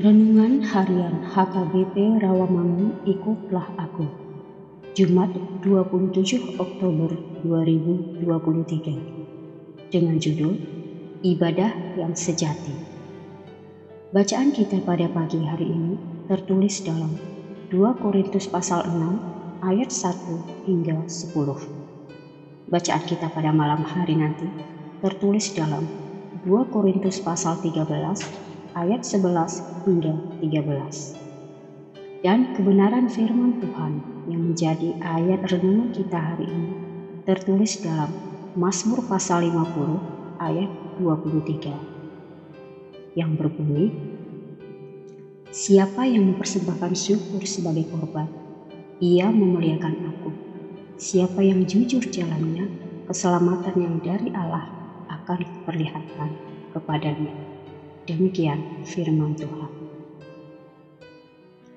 Harian HKBP Rawamangun Ikutlah Aku. Jumat 27 Oktober 2023 dengan judul Ibadah yang Sejati. Bacaan kita pada pagi hari ini tertulis dalam 2 Korintus pasal 6 ayat 1 hingga 10 Bacaan kita pada malam hari nanti tertulis dalam 2 Korintus pasal 13 ayat 11 hingga 13. Dan kebenaran firman Tuhan yang menjadi ayat renungan kita hari ini tertulis dalam Mazmur pasal 50 ayat 23 yang berbunyi Siapa yang mempersembahkan syukur sebagai korban, ia memuliakan aku. Siapa yang jujur jalannya, keselamatan yang dari Allah akan diperlihatkan kepadanya. Demikian firman Tuhan.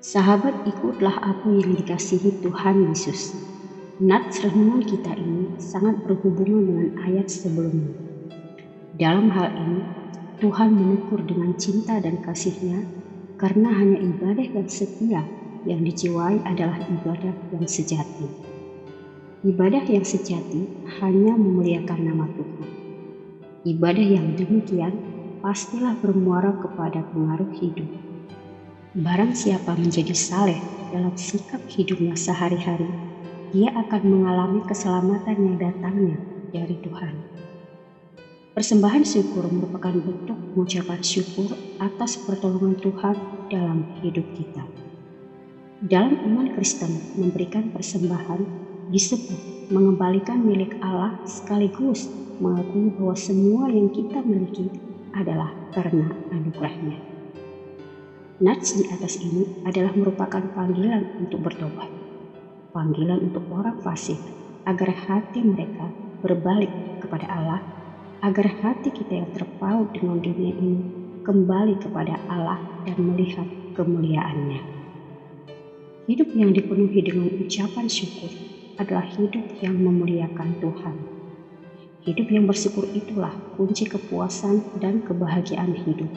Sahabat ikutlah aku yang dikasihi Tuhan Yesus. Nats renungan kita ini sangat berhubungan dengan ayat sebelumnya. Dalam hal ini, Tuhan menegur dengan cinta dan kasihnya karena hanya ibadah yang setia yang dijiwai adalah ibadah yang sejati. Ibadah yang sejati hanya memuliakan nama Tuhan. Ibadah yang demikian pastilah bermuara kepada pengaruh hidup. Barang siapa menjadi saleh dalam sikap hidupnya sehari-hari, dia akan mengalami keselamatan yang datangnya dari Tuhan. Persembahan syukur merupakan bentuk mengucapkan syukur atas pertolongan Tuhan dalam hidup kita. Dalam iman Kristen, memberikan persembahan disebut mengembalikan milik Allah sekaligus mengakui bahwa semua yang kita miliki adalah karena anugerahnya. Nats di atas ini adalah merupakan panggilan untuk bertobat. Panggilan untuk orang fasik agar hati mereka berbalik kepada Allah, agar hati kita yang terpaut dengan dunia ini kembali kepada Allah dan melihat kemuliaannya. Hidup yang dipenuhi dengan ucapan syukur adalah hidup yang memuliakan Tuhan. Hidup yang bersyukur itulah kunci kepuasan dan kebahagiaan hidup.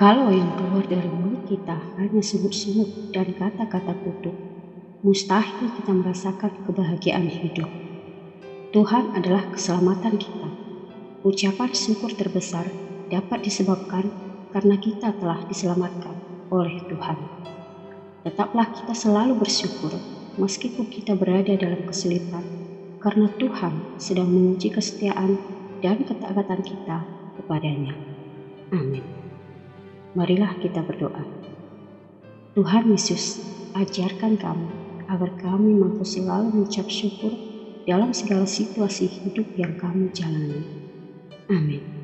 Kalau yang keluar dari mulut kita hanya sungut-sungut dan kata-kata kutuk, mustahil kita merasakan kebahagiaan hidup. Tuhan adalah keselamatan kita. Ucapan syukur terbesar dapat disebabkan karena kita telah diselamatkan oleh Tuhan. Tetaplah kita selalu bersyukur meskipun kita berada dalam kesulitan karena Tuhan sedang menguji kesetiaan dan ketaatan kita kepadanya. Amin. Marilah kita berdoa. Tuhan Yesus, ajarkan kami agar kami mampu selalu mengucap syukur dalam segala situasi hidup yang kami jalani. Amin.